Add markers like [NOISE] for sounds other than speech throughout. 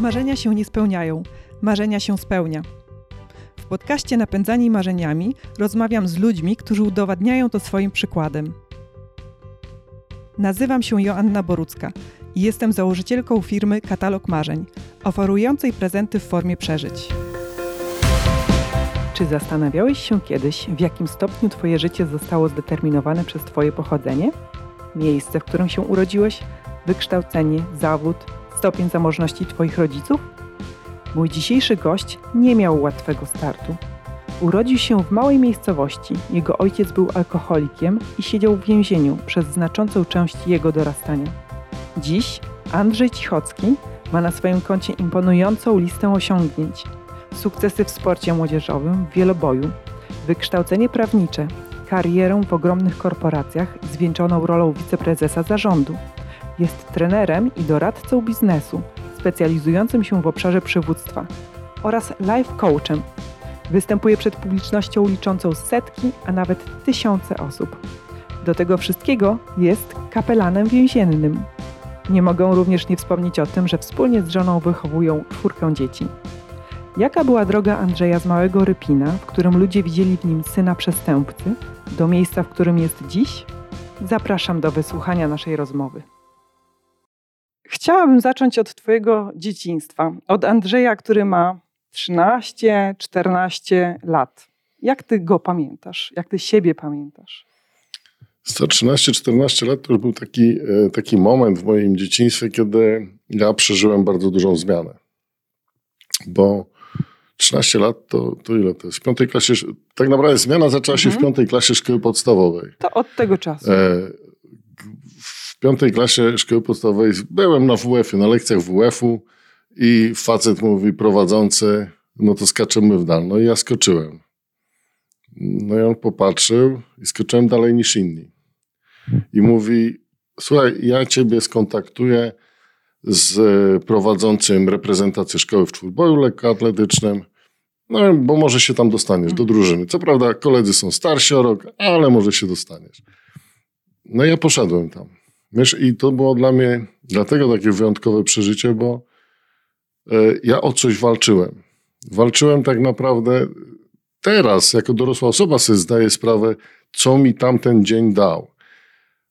Marzenia się nie spełniają, marzenia się spełnia. W podcaście Napędzani Marzeniami rozmawiam z ludźmi, którzy udowadniają to swoim przykładem. Nazywam się Joanna Borucka i jestem założycielką firmy Katalog Marzeń, oferującej prezenty w formie przeżyć. Czy zastanawiałeś się kiedyś, w jakim stopniu Twoje życie zostało zdeterminowane przez Twoje pochodzenie? Miejsce, w którym się urodziłeś, wykształcenie, zawód, stopień zamożności Twoich rodziców? Mój dzisiejszy gość nie miał łatwego startu. Urodził się w małej miejscowości. Jego ojciec był alkoholikiem i siedział w więzieniu przez znaczącą część jego dorastania. Dziś Andrzej Cichocki ma na swoim koncie imponującą listę osiągnięć. Sukcesy w sporcie młodzieżowym, w wieloboju, wykształcenie prawnicze, karierę w ogromnych korporacjach zwieńczoną rolą wiceprezesa zarządu. Jest trenerem i doradcą biznesu, specjalizującym się w obszarze przywództwa oraz life coachem. Występuje przed publicznością liczącą setki, a nawet tysiące osób. Do tego wszystkiego jest kapelanem więziennym. Nie mogę również nie wspomnieć o tym, że wspólnie z żoną wychowują czwórkę dzieci. Jaka była droga Andrzeja z małego Rypina, w którym ludzie widzieli w nim syna przestępcy, do miejsca, w którym jest dziś? Zapraszam do wysłuchania naszej rozmowy. Chciałabym zacząć od Twojego dzieciństwa, od Andrzeja, który ma 13-14 lat. Jak Ty go pamiętasz? Jak Ty siebie pamiętasz? 13-14 lat to już był taki, e, taki moment w moim dzieciństwie, kiedy ja przeżyłem bardzo dużą zmianę. Bo 13 lat to, to ile to jest? W piątej klasie, tak naprawdę zmiana zaczęła się mhm. w piątej klasie szkoły podstawowej. To od tego czasu. E, w piątej klasie szkoły podstawowej byłem na WF-ie, na lekcjach WF-u i facet mówi prowadzący, no to skaczemy w dal. No i ja skoczyłem. No i on popatrzył i skoczyłem dalej niż inni. I mówi, słuchaj, ja ciebie skontaktuję z prowadzącym reprezentację szkoły w czwórboju lekkoatletycznym, no bo może się tam dostaniesz do drużyny. Co prawda koledzy są starsi o rok, ale może się dostaniesz. No ja poszedłem tam. Wiesz, i to było dla mnie dlatego takie wyjątkowe przeżycie, bo e, ja o coś walczyłem. Walczyłem tak naprawdę teraz, jako dorosła osoba sobie zdaję sprawę, co mi tamten dzień dał.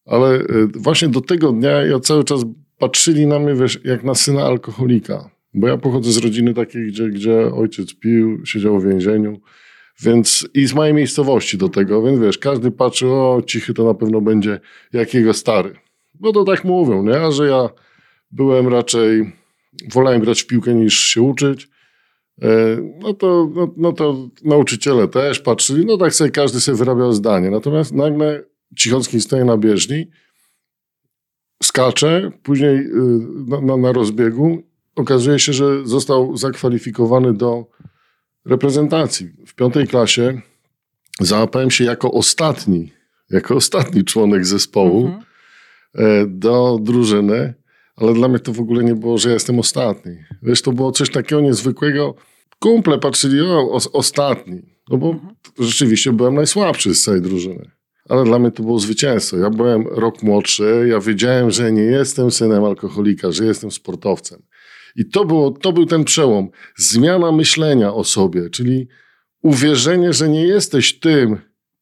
Ale e, właśnie do tego dnia ja cały czas patrzyli na mnie, wiesz, jak na syna alkoholika. Bo ja pochodzę z rodziny takiej, gdzie, gdzie ojciec pił, siedział w więzieniu. Więc i z mojej miejscowości do tego, więc wiesz, każdy patrzy, o, cichy to na pewno będzie jakiego stary. Bo to tak mówią, nie? A że ja byłem raczej, wolałem grać w piłkę niż się uczyć. E, no to, no, no to nauczyciele też patrzyli, no tak sobie każdy sobie wyrabiał zdanie. Natomiast nagle Cichocki stoi na bieżni, skacze, później y, na, na, na rozbiegu okazuje się, że został zakwalifikowany do reprezentacji. W piątej klasie załapałem się jako ostatni, jako ostatni członek zespołu mhm. E, do drużyny, ale dla mnie to w ogóle nie było, że ja jestem ostatni. Wiesz, to było coś takiego niezwykłego. Kumple patrzyli, o, o ostatni. No bo mhm. rzeczywiście byłem najsłabszy z całej drużyny. Ale dla mnie to było zwycięstwo. Ja byłem rok młodszy, ja wiedziałem, że nie jestem synem alkoholika, że jestem sportowcem. I to, było, to był ten przełom. Zmiana myślenia o sobie, czyli uwierzenie, że nie jesteś tym,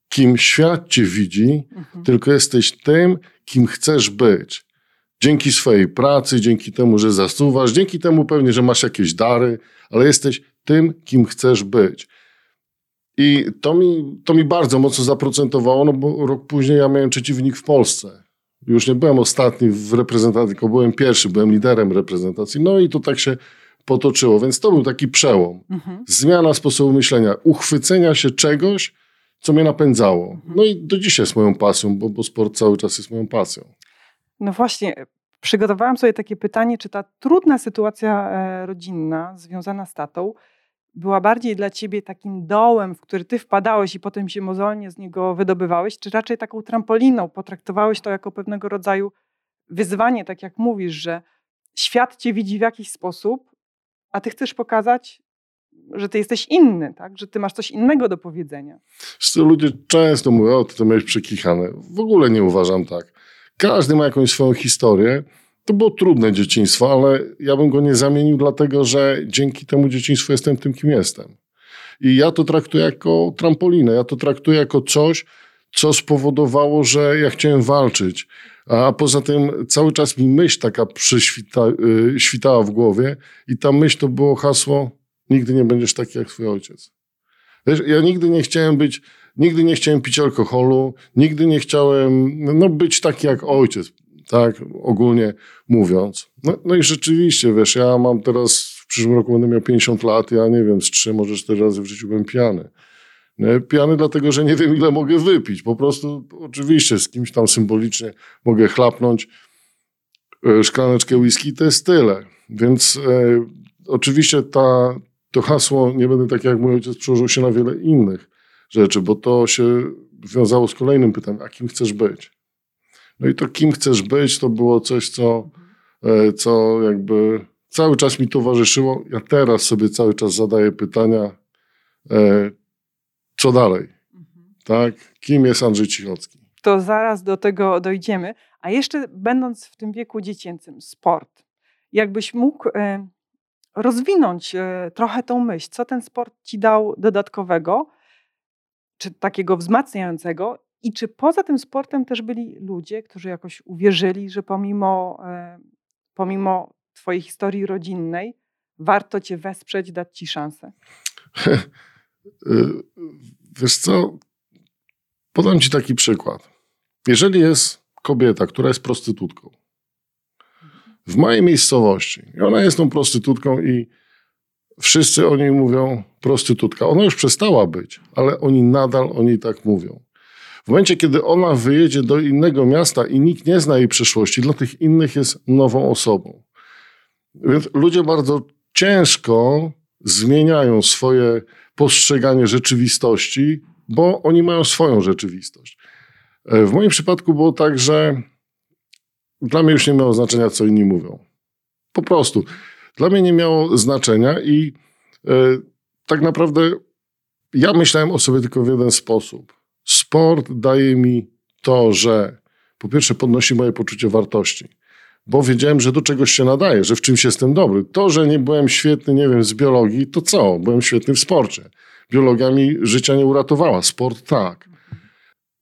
kim świat cię widzi, mhm. tylko jesteś tym, kim chcesz być. Dzięki swojej pracy, dzięki temu, że zasuwasz, dzięki temu pewnie, że masz jakieś dary, ale jesteś tym, kim chcesz być. I to mi, to mi bardzo mocno zaprocentowało, no bo rok później ja miałem trzeci wynik w Polsce. Już nie byłem ostatni w reprezentacji, tylko byłem pierwszy, byłem liderem reprezentacji. No i to tak się potoczyło, więc to był taki przełom. Mhm. Zmiana sposobu myślenia, uchwycenia się czegoś, co mnie napędzało. No i do dzisiaj jest moją pasją, bo, bo sport cały czas jest moją pasją. No właśnie, przygotowałam sobie takie pytanie, czy ta trudna sytuacja e, rodzinna związana z tatą była bardziej dla ciebie takim dołem, w który ty wpadałeś i potem się mozolnie z niego wydobywałeś, czy raczej taką trampoliną potraktowałeś to jako pewnego rodzaju wyzwanie, tak jak mówisz, że świat cię widzi w jakiś sposób, a ty chcesz pokazać, że ty jesteś inny, tak? że ty masz coś innego do powiedzenia. Ludzie często mówią, o, ty to miałeś przekichane. W ogóle nie uważam tak. Każdy ma jakąś swoją historię to było trudne dzieciństwo, ale ja bym go nie zamienił, dlatego że dzięki temu dzieciństwu jestem tym, kim jestem. I ja to traktuję jako trampolinę, ja to traktuję jako coś, co spowodowało, że ja chciałem walczyć. A poza tym cały czas mi myśl taka przyświtała y, w głowie i ta myśl to było hasło nigdy nie będziesz taki jak twój ojciec. Wiesz, ja nigdy nie chciałem być, nigdy nie chciałem pić alkoholu, nigdy nie chciałem no, być taki jak ojciec, tak ogólnie mówiąc. No, no i rzeczywiście, wiesz, ja mam teraz, w przyszłym roku będę miał 50 lat, ja nie wiem, z trzy, może cztery razy w życiu byłem pijany. Pijany dlatego, że nie wiem, ile mogę wypić. Po prostu, oczywiście, z kimś tam symbolicznie mogę chlapnąć e, szklaneczkę whisky, to jest tyle. Więc e, oczywiście ta, to hasło, nie będę tak jak mój ojciec, przełożył się na wiele innych rzeczy, bo to się wiązało z kolejnym pytaniem, a kim chcesz być? No i to kim chcesz być, to było coś, co, e, co jakby cały czas mi towarzyszyło. Ja teraz sobie cały czas zadaję pytania, co dalej? Tak? Kim jest Andrzej Cichocki? To zaraz do tego dojdziemy. A jeszcze będąc w tym wieku dziecięcym, sport. Jakbyś mógł e, rozwinąć e, trochę tą myśl, co ten sport ci dał dodatkowego, czy takiego wzmacniającego i czy poza tym sportem też byli ludzie, którzy jakoś uwierzyli, że pomimo, e, pomimo twojej historii rodzinnej warto cię wesprzeć, dać ci szansę? [LAUGHS] Y, wiesz co, podam ci taki przykład. Jeżeli jest kobieta, która jest prostytutką, w mojej miejscowości, i ona jest tą prostytutką i wszyscy o niej mówią prostytutka. Ona już przestała być, ale oni nadal o niej tak mówią. W momencie, kiedy ona wyjedzie do innego miasta i nikt nie zna jej przeszłości, dla tych innych jest nową osobą. Więc ludzie bardzo ciężko zmieniają swoje postrzeganie rzeczywistości, bo oni mają swoją rzeczywistość. E, w moim przypadku było tak, że dla mnie już nie miało znaczenia, co inni mówią. Po prostu. Dla mnie nie miało znaczenia i e, tak naprawdę ja myślałem o sobie tylko w jeden sposób. Sport daje mi to, że po pierwsze podnosi moje poczucie wartości bo wiedziałem, że do czegoś się nadaje, że w czymś jestem dobry. To, że nie byłem świetny, nie wiem, z biologii, to co? Byłem świetny w sporcie. Biologia mi życia nie uratowała, sport tak.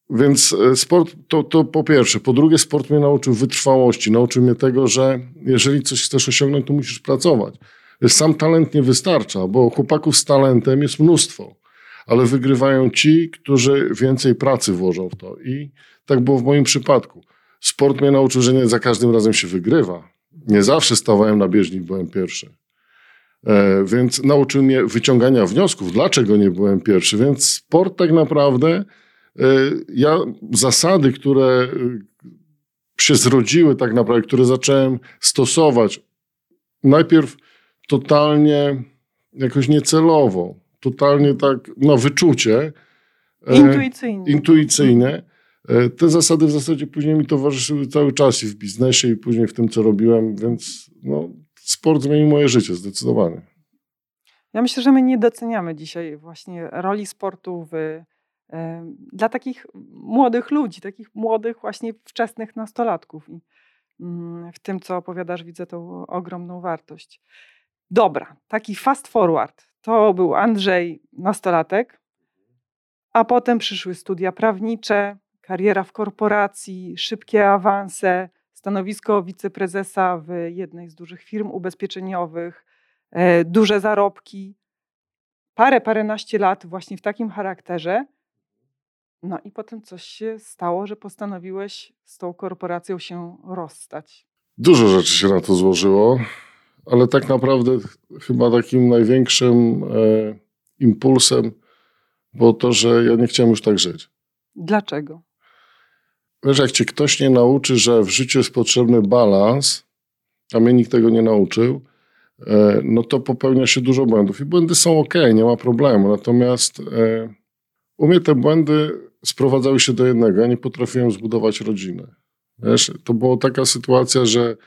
Więc e, sport to, to po pierwsze. Po drugie, sport mnie nauczył wytrwałości. Nauczył mnie tego, że jeżeli coś chcesz osiągnąć, to musisz pracować. Sam talent nie wystarcza, bo chłopaków z talentem jest mnóstwo, ale wygrywają ci, którzy więcej pracy włożą w to. I tak było w moim przypadku. Sport mnie nauczył, że nie za każdym razem się wygrywa. Nie zawsze stawałem na bieżnik, byłem pierwszy. E, więc nauczył mnie wyciągania wniosków, dlaczego nie byłem pierwszy. Więc sport tak naprawdę, ja zasady, które e, się zrodziły tak naprawdę, które zacząłem stosować, najpierw totalnie jakoś niecelowo, totalnie tak, no wyczucie. Intuicyjnie. Intuicyjne E, te zasady w zasadzie później mi towarzyszyły cały czas i w biznesie, i później w tym, co robiłem, więc no, sport zmienił moje życie zdecydowanie. Ja myślę, że my nie doceniamy dzisiaj właśnie roli sportu w, dla takich młodych ludzi, takich młodych, właśnie wczesnych nastolatków. I mm, w tym, co opowiadasz, widzę tą ogromną wartość. Dobra, taki fast forward. To był Andrzej, nastolatek, a potem przyszły studia prawnicze, kariera w korporacji, szybkie awanse, stanowisko wiceprezesa w jednej z dużych firm ubezpieczeniowych, e, duże zarobki. Parę, paręnaście lat właśnie w takim charakterze. No i potem coś się stało, że postanowiłeś z tą korporacją się rozstać. Dużo rzeczy się na to złożyło, ale tak naprawdę chyba takim największym e, impulsem było to, że ja nie chciałem już tak żyć. Dlaczego? Wiesz, jak cię ktoś nie nauczy, że w życiu jest potrzebny balans, a mnie nikt tego nie nauczył, e, no to popełnia się dużo błędów. I błędy są ok, nie ma problemu. Natomiast e, u mnie te błędy sprowadzały się do jednego. Ja nie potrafiłem zbudować rodziny. Wiesz, to była taka sytuacja, że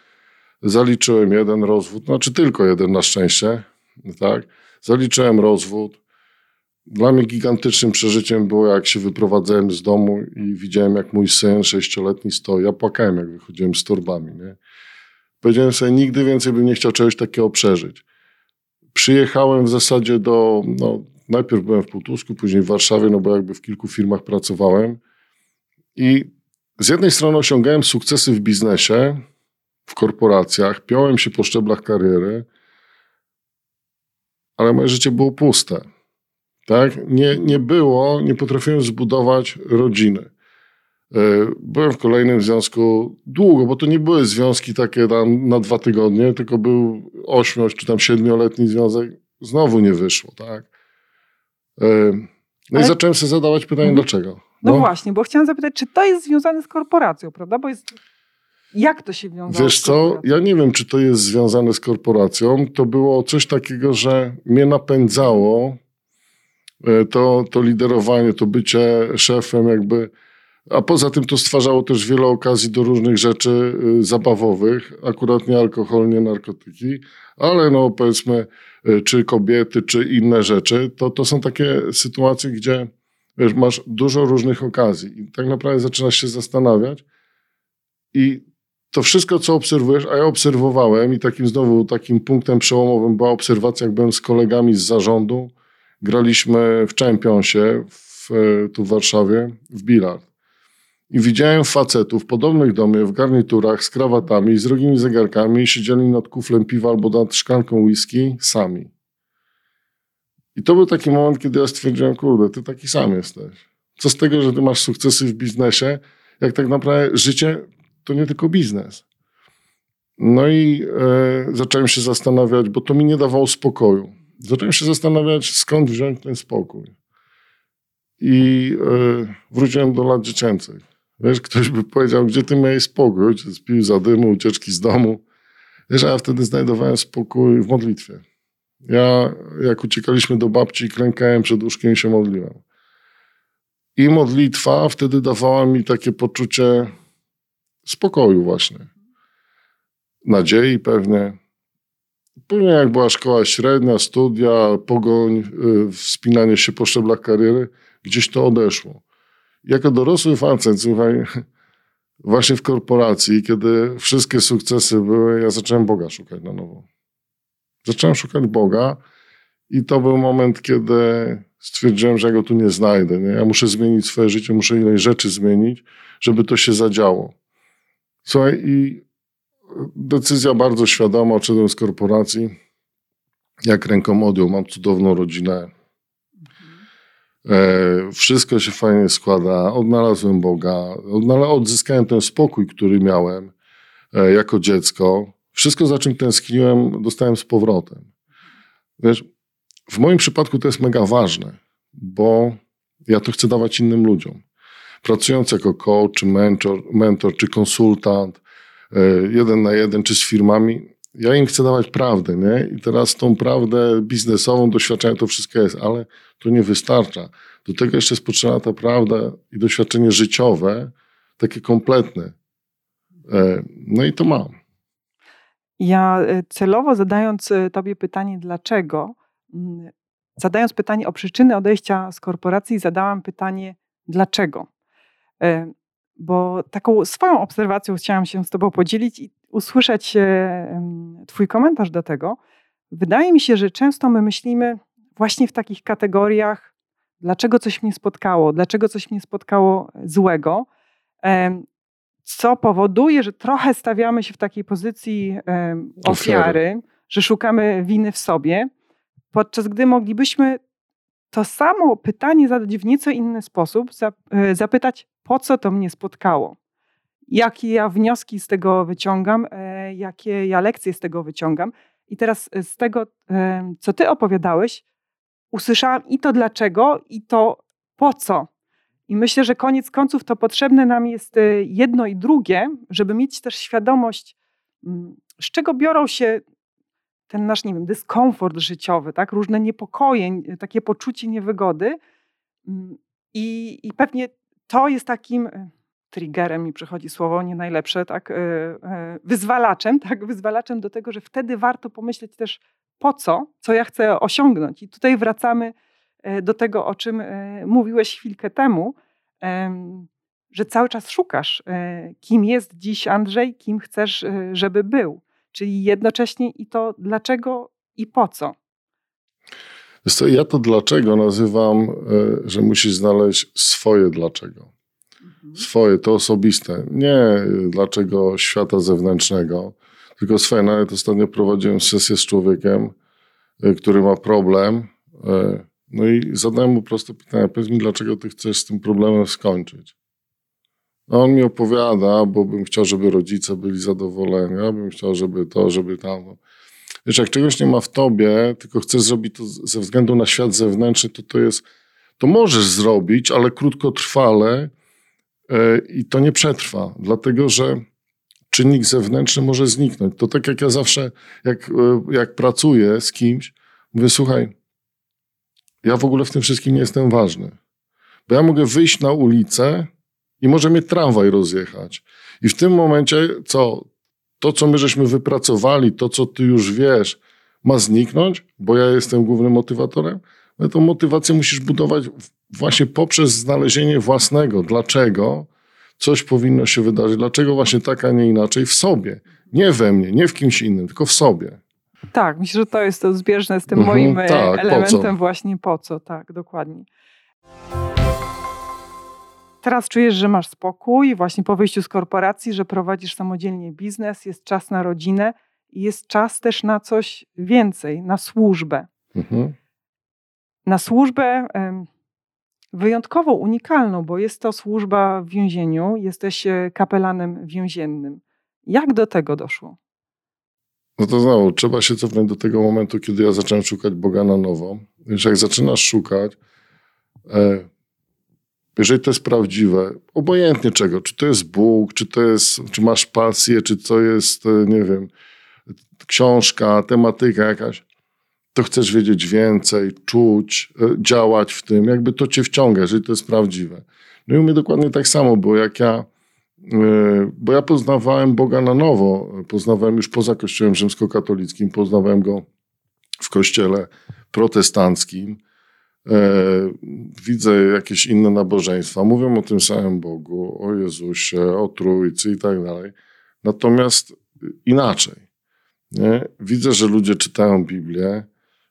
zaliczyłem jeden rozwód, znaczy tylko jeden na szczęście, tak? Zaliczyłem rozwód, dla mnie gigantycznym przeżyciem było, jak się wyprowadzałem z domu i widziałem, jak mój syn sześcioletni stoi. Ja płakałem, jak wychodziłem z torbami. Nie? powiedziałem sobie, nigdy więcej bym nie chciał czegoś takiego przeżyć. Przyjechałem w zasadzie do, no, najpierw byłem w Półtusku, później w Warszawie, no bo jakby w kilku firmach pracowałem. I z jednej strony osiągałem sukcesy w biznesie, w korporacjach, piąłem się po szczeblach kariery, ale moje życie było puste. Tak? Nie, nie było, nie potrafiłem zbudować rodziny. E, byłem w kolejnym związku długo, bo to nie były związki takie tam na dwa tygodnie, tylko był ośmiu czy tam siedmioletni związek. Znowu nie wyszło, tak? No Ale... i zacząłem sobie zadawać pytanie, mhm. dlaczego. No. no. właśnie, bo chciałam zapytać, czy to jest związane z korporacją, prawda? Bo jest... Jak to się wiązało? Wiesz co, ja nie wiem, czy to jest związane z korporacją. To było coś takiego, że mnie napędzało e, to, to liderowanie, to bycie szefem jakby a poza tym to stwarzało też wiele okazji do różnych rzeczy y, zabawowych, akurat nie alkohol, nie narkotyki, ale no powiedzmy, y, czy kobiety, czy inne rzeczy, to, to są takie sytuacje, gdzie wiesz, masz dużo różnych okazji i tak naprawdę zaczynasz się zastanawiać i to wszystko, co obserwujesz, a ja obserwowałem i takim znowu takim punktem przełomowym była obserwacja, jak byłem z kolegami z zarządu, graliśmy w Championsie w, tu w Warszawie w bilard. I widziałem facetów podobnych do mnie w garniturach z krawatami, z drogimi zegarkami siedzieli nad kuflem piwa albo nad szklanką whisky sami. I to był taki moment, kiedy ja stwierdziłem, kurde, ty taki sam jesteś. Co z tego, że ty masz sukcesy w biznesie, jak tak naprawdę życie to nie tylko biznes. No i e, zacząłem się zastanawiać, bo to mi nie dawało spokoju. Zacząłem się zastanawiać, skąd wziąć ten spokój. I e, wróciłem do lat dziecięcych. Wiesz, ktoś by powiedział, gdzie ty miałeś spokój, czy spił za dymu, ucieczki z domu. Wiesz, a ja wtedy znajdowałem spokój w modlitwie. Ja, jak uciekaliśmy do babci, klękałem przed łóżkiem i się modliłem. I modlitwa wtedy dawała mi takie poczucie spokoju właśnie. Nadziei pewnie. Później jak była szkoła średnia, studia, pogoń, y, wspinanie się po szczeblach kariery, gdzieś to odeszło jako dorosły facet, słuchaj, właśnie w korporacji, kiedy wszystkie sukcesy były, ja zacząłem Boga szukać na nowo. Zacząłem szukać Boga i to był moment, kiedy stwierdziłem, że ja go tu nie znajdę. Nie? Ja muszę zmienić swoje życie, muszę ileś rzeczy zmienić, żeby to się zadziało. Słuchaj, i decyzja bardzo świadoma, odszedłem z korporacji, jak ręką odjął, mam cudowną rodzinę, wszystko się fajnie składa. Odnalazłem Boga, odzyskałem ten spokój, który miałem e, jako dziecko. Wszystko, za czym tęskniłem, dostałem z powrotem. Wiesz, w moim przypadku to jest mega ważne, bo ja to chcę dawać innym ludziom. Pracując jako coach, czy mentor, mentor czy konsultant, e, jeden na jeden, czy z firmami, ja im chcę dawać prawdę, nie? I teraz tą prawdę biznesową, doświadczenie, to wszystko jest, ale to nie wystarcza. Do tego jeszcze jest potrzebna ta prawda i doświadczenie życiowe, takie kompletne. E, no i to mam. Ja e, celowo zadając e, Tobie pytanie, dlaczego, zadając pytanie o przyczyny odejścia z korporacji, zadałam pytanie, dlaczego. Bo taką swoją obserwacją chciałam się z Tobą podzielić i usłyszeć Twój komentarz do tego. Wydaje mi się, że często my myślimy właśnie w takich kategoriach, dlaczego coś mnie spotkało, dlaczego coś mnie spotkało złego, co powoduje, że trochę stawiamy się w takiej pozycji ofiary, że szukamy winy w sobie, podczas gdy moglibyśmy to samo pytanie zadać w nieco inny sposób, e, zapytać, po co to mnie spotkało jakie ja wnioski z tego wyciągam, e, jakie ja lekcje z tego wyciągam. I teraz e, z tego, e, co ty opowiadałeś, usłyszałam i to dlaczego, i to po co. I myślę, że koniec końców to potrzebne nam jest jedno i drugie, żeby mieć też świadomość, mm, z czego biorą się ten nasz, nie wiem, dyskomfort życiowy, tak? różne niepokoje, takie poczucie niewygody. Mm, I, I pewnie to jest takim triggerem mi przychodzi słowo nie najlepsze, tak, e, e, wyzwalaczem, tak, wyzwalaczem do tego, że wtedy warto pomyśleć też po co, co ja chcę osiągnąć. I tutaj wracamy e, do tego, o czym mówiłeś chwilkę temu, że cały czas szukasz, kim jest dziś Andrzej, kim chcesz, żeby był. Czyli jednocześnie i to dlaczego i po co. Co, ja to dlaczego nazywam, że musisz znaleźć swoje dlaczego. Mhm. Swoje, to osobiste. Nie dlaczego świata zewnętrznego, tylko swoje. Nawet ostatnio prowadziłem sesję z człowiekiem, e, który ma problem. E, no i zadałem mu proste pytanie. Powiedz mi, dlaczego ty chcesz z tym problemem skończyć? No on mi opowiada, bo bym chciał, żeby rodzice byli zadowoleni, ja bym chciał, żeby to, żeby tam. Wiesz, jak czegoś nie ma w tobie, tylko chcesz zrobić to ze względu na świat zewnętrzny, to to jest, to możesz zrobić, ale krótkotrwale i to nie przetrwa, dlatego że czynnik zewnętrzny może zniknąć. To tak jak ja zawsze, jak, yy, jak pracuję z kimś, mówię, słuchaj, ja w ogóle w tym wszystkim nie jestem ważny. Bo ja mogę wyjść na ulicę i może mnie tramwaj rozjechać. I w tym momencie, co? To, co my żeśmy wypracowali, to, co ty już wiesz, ma zniknąć, bo ja jestem głównym motywatorem. No tą motywację musisz budować właśnie poprzez znalezienie własnego. Dlaczego coś powinno się wydarzyć? Dlaczego właśnie tak, a nie inaczej? W sobie. Nie we mnie, nie w kimś innym, tylko w sobie. Tak, myślę, że to jest to zbieżne z tym mhm, moim e, tak, elementem po właśnie po co, tak, dokładnie. Teraz czujesz, że masz spokój, właśnie po wyjściu z korporacji, że prowadzisz samodzielnie biznes, jest czas na rodzinę i jest czas też na coś więcej, na służbę. Mhm. Na służbę wyjątkowo unikalną, bo jest to służba w więzieniu, jesteś e, kapelanem więziennym. Jak do tego doszło? No to znowu, trzeba się cofnąć do tego momentu, kiedy ja zacząłem szukać Boga na nowo. Wiesz, jak zaczynasz szukać, e, jeżeli to jest prawdziwe, obojętnie czego, czy to jest Bóg, czy to jest, czy masz pasję, czy to jest, e, nie wiem, książka, tematyka jakaś, to chcesz wiedzieć więcej, czuć, e, działać w tym, jakby to cię wciąga, jeżeli to jest prawdziwe. No i u mnie dokładnie tak samo, bo jak ja E, bo ja poznawałem Boga na nowo. Poznawałem już poza Kościołem rzymskokatolickim, poznawałem go w kościele protestanckim. E, widzę jakieś inne nabożeństwa, mówią o tym samym Bogu, o Jezusie, o Trójcy i tak dalej. Natomiast inaczej. Nie? Widzę, że ludzie czytają Biblię,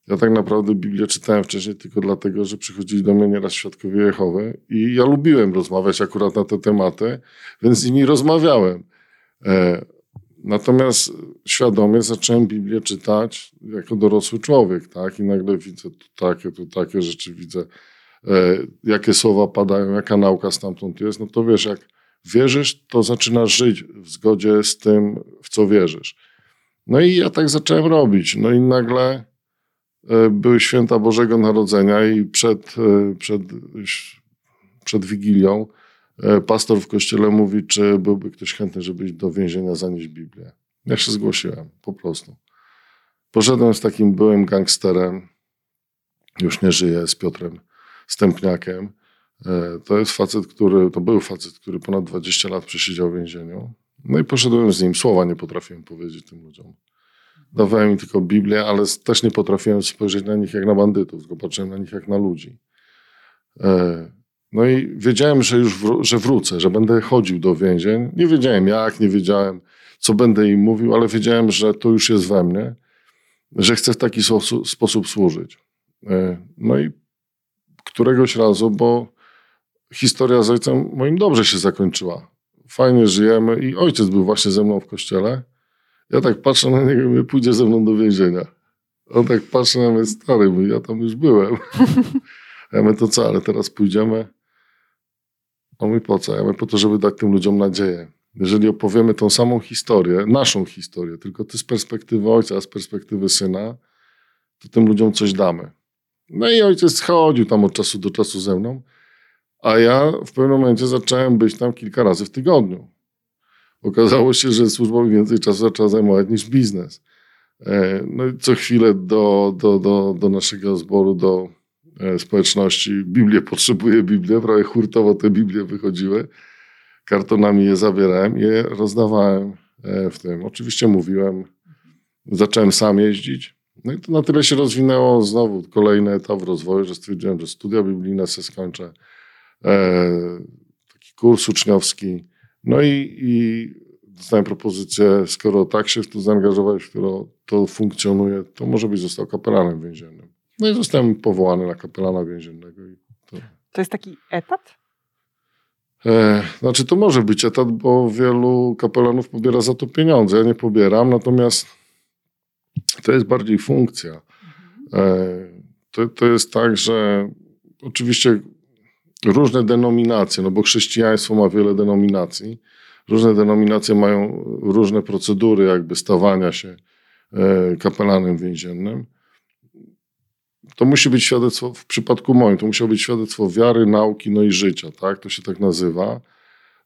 ja tak naprawdę Biblię czytałem wcześniej tylko dlatego, że przychodzili do mnie nieraz świadkowie Jehowy i ja lubiłem rozmawiać akurat na te tematy, więc z nimi rozmawiałem. E, natomiast świadomie zacząłem Biblię czytać jako dorosły człowiek, tak? I nagle widzę tu takie, tu takie rzeczy, widzę e, jakie słowa padają, jaka nauka stamtąd jest. No to wiesz, jak wierzysz, to zaczynasz żyć w zgodzie z tym, w co wierzysz. No i ja tak zacząłem robić. No i nagle były święta Bożego Narodzenia i przed, e, przed, przed Wigilią e, pastor w kościele mówi, czy byłby ktoś chętny, żeby iść do więzienia zanieść Biblię. Ja się zgłosiłem, po prostu. Poszedłem z takim byłym gangsterem, już nie żyje, z Piotrem Stępniakiem. To jest facet, który, to był facet, który ponad 20 lat przesiedział w więzieniu. No i poszedłem z nim. Słowa nie potrafiłem powiedzieć tym ludziom. Dawałem im tylko Biblię, ale też nie potrafiłem spojrzeć na nich jak na bandytów, tylko patrzyłem na nich jak na ludzi. E, no i wiedziałem, że już wró że wrócę, że będę chodził do więzień. Nie wiedziałem jak, nie wiedziałem, co będę im mówił, ale wiedziałem, że to już jest we mnie, że chcę w taki sposób służyć. E, no i któregoś razu, bo historia z ojcem moim dobrze się zakończyła. Fajnie żyjemy i ojciec był właśnie ze mną w kościele. Ja tak patrzę na niego i mówię, pójdzie ze mną do więzienia. On tak patrzy na mnie, stary, mówi, ja tam już byłem. [LAUGHS] ja mówię, to co, ale teraz pójdziemy? On mówi, po co? Ja mówię, po to, żeby dać tym ludziom nadzieję. Jeżeli opowiemy tą samą historię, naszą historię, tylko ty z perspektywy ojca, a z perspektywy syna, to tym ludziom coś damy. No i ojciec chodził tam od czasu do czasu ze mną, a ja w pewnym momencie zacząłem być tam kilka razy w tygodniu. Okazało się, że służba mi więcej czasu zaczęła zajmować niż biznes. E, no i co chwilę do, do, do, do naszego zboru, do e, społeczności Biblię potrzebuje Biblię, prawie hurtowo te Biblie wychodziły. Kartonami je zabierałem je rozdawałem e, w tym. Oczywiście mówiłem, zacząłem sam jeździć. No i to na tyle się rozwinęło znowu kolejny etap rozwoju, że stwierdziłem, że studia biblijne se skończę. Taki kurs uczniowski no i, i dostałem propozycję, skoro tak się w to zaangażowałeś, którą to funkcjonuje, to może być został kapelanem więziennym. No i zostałem powołany na kapelana więziennego. To... to jest taki etat? E, znaczy to może być etat, bo wielu kapelanów pobiera za to pieniądze. Ja nie pobieram, natomiast to jest bardziej funkcja. E, to, to jest tak, że oczywiście różne denominacje, no bo chrześcijaństwo ma wiele denominacji. Różne denominacje mają różne procedury jakby stawania się e, kapelanem więziennym. To musi być świadectwo, w przypadku moim, to musiało być świadectwo wiary, nauki, no i życia, tak? To się tak nazywa.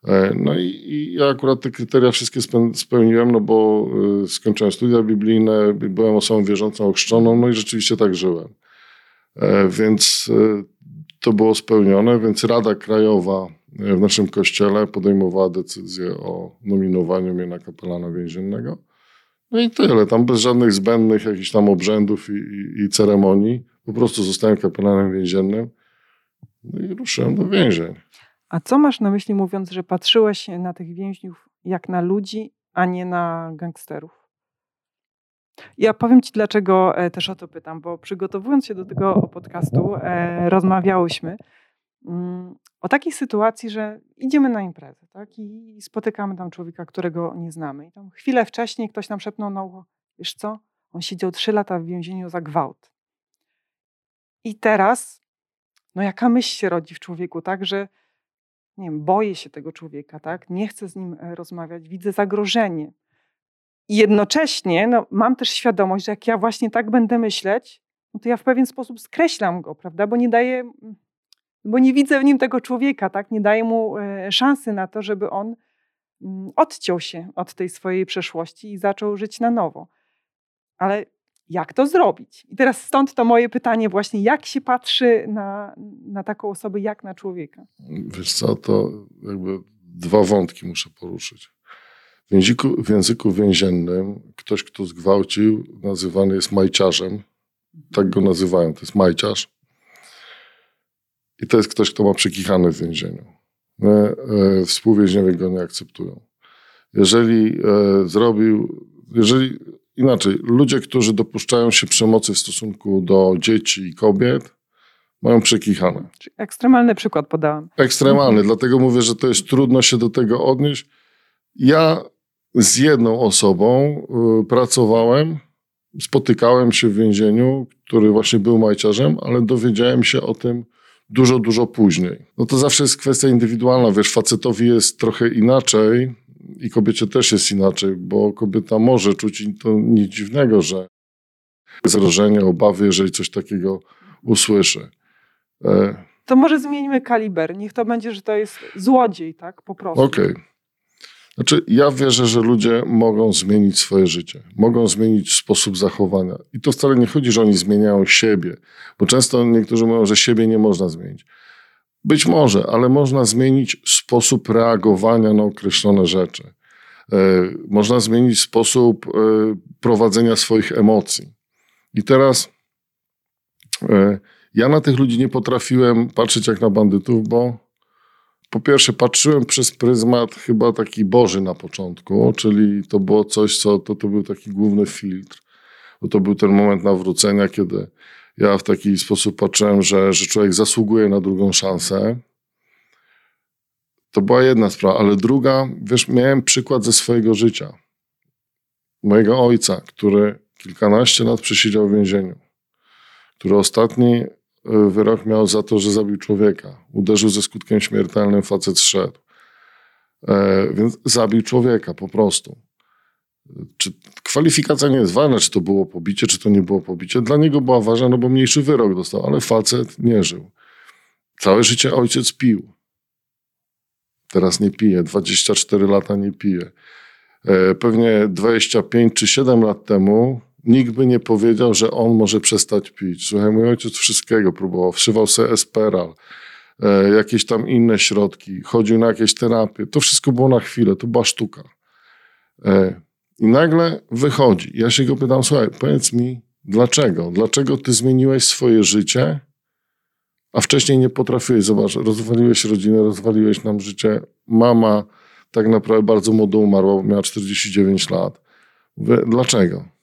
E, no i, i ja akurat te kryteria wszystkie spełniłem, no bo e, skończyłem studia biblijne, byłem osobą wierzącą, ochrzczoną, no i rzeczywiście tak żyłem. Więc to było spełnione, więc Rada Krajowa e, w naszym kościele podejmowała decyzję o nominowaniu mnie na kapelana więziennego. No i tyle, tam bez żadnych zbędnych jakichś tam obrzędów i, i, i ceremonii. Po prostu zostałem kapelanem więziennym no i ruszyłem do więzień. A co masz na myśli mówiąc, że patrzyłeś na tych więźniów jak na ludzi, a nie na gangsterów? Ja powiem Ci, dlaczego e, też o to pytam, bo przygotowując się do tego podcastu, e, rozmawiałyśmy mm, o takiej sytuacji, że idziemy na imprezę tak? i spotykamy tam człowieka, którego nie znamy. I tam chwilę wcześniej ktoś nam szepnął na ucho, wiesz co, on siedział trzy lata w więzieniu za gwałt. I teraz, no jaka myśl się rodzi w człowieku, tak, że nie wiem, boję się tego człowieka, tak, nie chcę z nim e, rozmawiać, widzę zagrożenie. I jednocześnie no, mam też świadomość, że jak ja właśnie tak będę myśleć, no to ja w pewien sposób skreślam go, prawda? Bo nie daję, bo nie widzę w nim tego człowieka, tak? Nie daję mu e, szansy na to, żeby on mm, odciął się od tej swojej przeszłości i zaczął żyć na nowo. Ale jak to zrobić? I teraz stąd to moje pytanie właśnie, jak się patrzy na, na taką osobę, jak na człowieka? Wiesz co, to jakby dwa wątki muszę poruszyć. W języku, w języku więziennym ktoś, kto zgwałcił, nazywany jest majciarzem. Tak go nazywają, to jest majciarz. I to jest ktoś, kto ma przekichany w więzieniu. My, e, współwięźniowie go nie akceptują. Jeżeli e, zrobił, jeżeli inaczej, ludzie, którzy dopuszczają się przemocy w stosunku do dzieci i kobiet, mają przekichane. Czyli ekstremalny przykład podałem. Ekstremalny, mhm. dlatego mówię, że to jest trudno się do tego odnieść. Ja z jedną osobą y, pracowałem, spotykałem się w więzieniu, który właśnie był majciarzem, ale dowiedziałem się o tym dużo, dużo później. No to zawsze jest kwestia indywidualna, wiesz, facetowi jest trochę inaczej i kobiecie też jest inaczej, bo kobieta może czuć to nic dziwnego, że zagrożenie, obawy, jeżeli coś takiego usłyszy. E, to może zmieńmy kaliber. Niech to będzie, że to jest złodziej, tak? Po prostu. Okej. Okay. Znaczy, ja wierzę, że ludzie mogą zmienić swoje życie, mogą zmienić sposób zachowania. I to wcale nie chodzi, że oni zmieniają siebie, bo często niektórzy mówią, że siebie nie można zmienić. Być może, ale można zmienić sposób reagowania na określone rzeczy. E, można zmienić sposób e, prowadzenia swoich emocji. I teraz e, ja na tych ludzi nie potrafiłem patrzeć jak na bandytów, bo po pierwsze patrzyłem przez pryzmat chyba taki Boży na początku, czyli to było coś, co to, to był taki główny filtr, bo to był ten moment nawrócenia, kiedy ja w taki sposób patrzyłem, że, że człowiek zasługuje na drugą szansę. To była jedna sprawa, ale druga, wiesz, miałem przykład ze swojego życia. Mojego ojca, który kilkanaście lat przesiedział w więzieniu, który ostatni wyrok miał za to, że zabił człowieka. Uderzył ze skutkiem śmiertelnym, facet szedł. E, więc zabił człowieka po prostu. Czy kwalifikacja nie jest ważna, czy to było pobicie, czy to nie było pobicie. Dla niego była ważna, no bo mniejszy wyrok dostał, ale facet nie żył. Całe życie ojciec pił. Teraz nie pije, 24 lata nie pije. E, pewnie 25 czy 7 lat temu nikt by nie powiedział, że on może przestać pić. Słuchaj, mój ojciec wszystkiego próbował. Wszywał sobie esperal, e, jakieś tam inne środki, chodził na jakieś terapie. To wszystko było na chwilę, to była sztuka. E, I nagle wychodzi. Ja się go pytam, słuchaj, powiedz mi, dlaczego? Dlaczego ty zmieniłeś swoje życie, a wcześniej nie potrafiłeś? Zobacz, rozwaliłeś rodzinę, rozwaliłeś nam życie. Mama tak naprawdę bardzo młodo umarła, bo miała 49 lat. Dlaczego?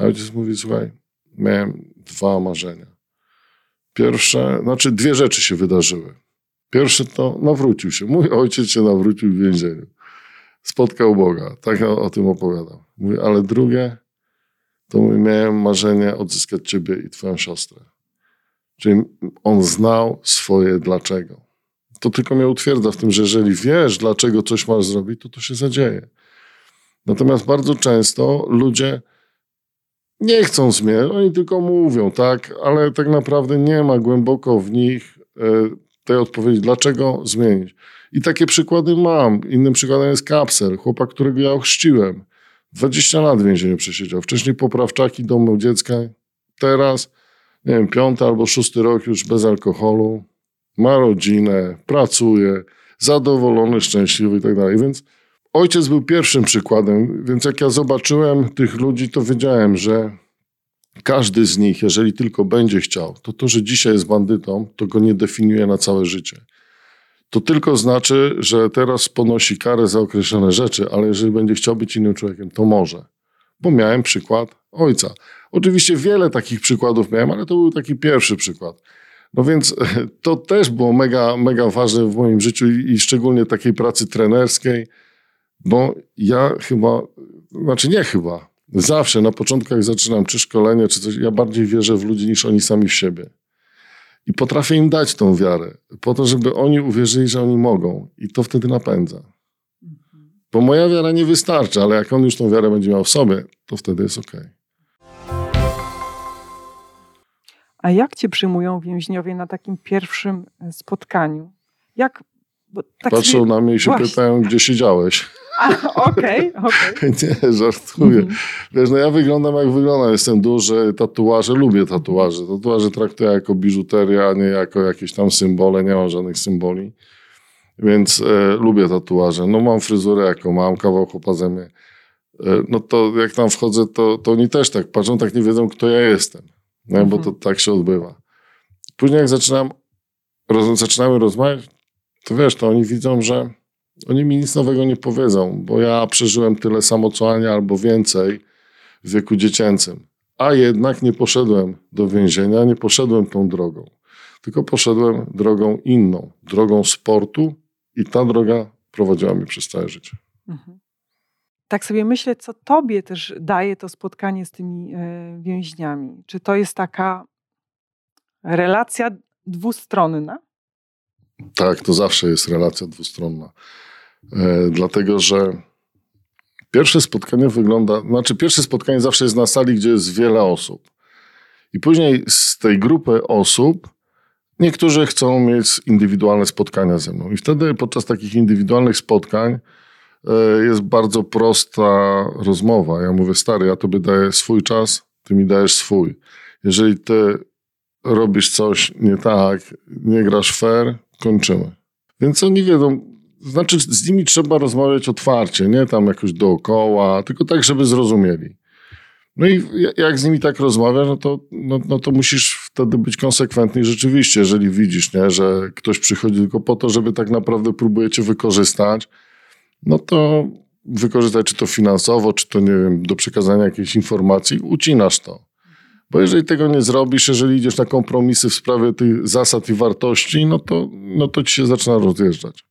Ojciec mówi, słuchaj, miałem dwa marzenia. Pierwsze, znaczy dwie rzeczy się wydarzyły. Pierwsze to nawrócił się. Mój ojciec się nawrócił w więzieniu. Spotkał Boga. Tak o, o tym opowiadał. Mówi, ale drugie, to mówię, miałem marzenie odzyskać ciebie i twoją siostrę. Czyli on znał swoje dlaczego. To tylko mnie utwierdza w tym, że jeżeli wiesz, dlaczego coś masz zrobić, to to się zadzieje. Natomiast bardzo często ludzie nie chcą zmieniać, oni tylko mówią, tak, ale tak naprawdę nie ma głęboko w nich e, tej odpowiedzi, dlaczego zmienić. I takie przykłady mam. Innym przykładem jest kapsel, chłopak, którego ja ochrzciłem. 20 lat w więzieniu przesiedział. Wcześniej poprawczaki domu dziecka. Teraz, nie wiem, piąty albo szósty rok już bez alkoholu. Ma rodzinę, pracuje, zadowolony, szczęśliwy i tak dalej. Więc ojciec był pierwszym przykładem. Więc jak ja zobaczyłem tych ludzi, to wiedziałem, że każdy z nich, jeżeli tylko będzie chciał, to to, że dzisiaj jest bandytą, to go nie definiuje na całe życie. To tylko znaczy, że teraz ponosi karę za określone rzeczy, ale jeżeli będzie chciał być innym człowiekiem, to może. Bo miałem przykład ojca. Oczywiście wiele takich przykładów miałem, ale to był taki pierwszy przykład. No więc [LAUGHS] to też było mega, mega ważne w moim życiu i, szczególnie takiej pracy trenerskiej, bo ja chyba, znaczy nie chyba, Zawsze na początku, jak zaczynam, czy szkolenie, czy coś, ja bardziej wierzę w ludzi niż oni sami w siebie. I potrafię im dać tą wiarę, po to, żeby oni uwierzyli, że oni mogą. I to wtedy napędza. Bo moja wiara nie wystarczy, ale jak on już tą wiarę będzie miał w sobie, to wtedy jest ok. A jak cię przyjmują więźniowie na takim pierwszym e, spotkaniu? Jak, tak Patrzą na mnie i się Właśnie. pytają, gdzie siedziałeś. [LAUGHS] Okej, okej. Okay, [LAUGHS] Nie, żartuję. Mm -hmm. Wiesz, no ja wyglądam jak wyglądam. Jestem duży, tatuaże, lubię tatuaże. Tatuaże traktuję jako biżuterię, a nie jako jakieś tam symbole. Nie mam żadnych symboli. Więc e, lubię tatuaże. No mam fryzurę jaką mam, kawał chłopa ze mnie. E, no to jak tam wchodzę, to, to oni też tak patrzą, tak nie wiedzą, kto ja jestem. No, mm -hmm. Bo to mhm. tak się odbywa. Później jak zaczynam, roz, zaczynamy rozmawiać, to wiesz, to oni widzą, że oni mi nic nowego nie powiedzą, bo ja przeżyłem tyle samo co Ania albo więcej w wieku dziecięcym. A jednak nie poszedłem do więzienia, nie poszedłem tą drogą, tylko poszedłem drogą inną, drogą sportu i ta droga prowadziła mnie przez całe życie. Mhm. Tak sobie myślę, co tobie też daje to spotkanie z tymi e, więźniami. Czy to jest taka relacja dwustronna? Tak, to zawsze jest relacja dwustronna. E, dlatego, że pierwsze spotkanie wygląda, znaczy pierwsze spotkanie zawsze jest na sali, gdzie jest wiele osób. I później z tej grupy osób niektórzy chcą mieć indywidualne spotkania ze mną. I wtedy podczas takich indywidualnych spotkań e, jest bardzo prosta rozmowa. Ja mówię, stary, ja tobie daję swój czas, ty mi dajesz swój. Jeżeli ty robisz coś nie tak, nie grasz fair, Więc oni wiedzą, znaczy z nimi trzeba rozmawiać otwarcie, nie tam jakoś dookoła, tylko tak, żeby zrozumieli. No i jak z nimi tak rozmawiasz, no to, no, no to musisz wtedy być konsekwentny i rzeczywiście, jeżeli widzisz, nie, że ktoś przychodzi tylko po to, żeby tak naprawdę próbuje cię wykorzystać, no to wykorzystać czy to finansowo, czy to nie wiem, do przekazania jakiejś informacji, ucinasz to. Bo jeżeli tego nie zrobisz, jeżeli idziesz na kompromisy w sprawie tych zasad i wartości, no to, no to ci się zaczyna rozjeżdżać.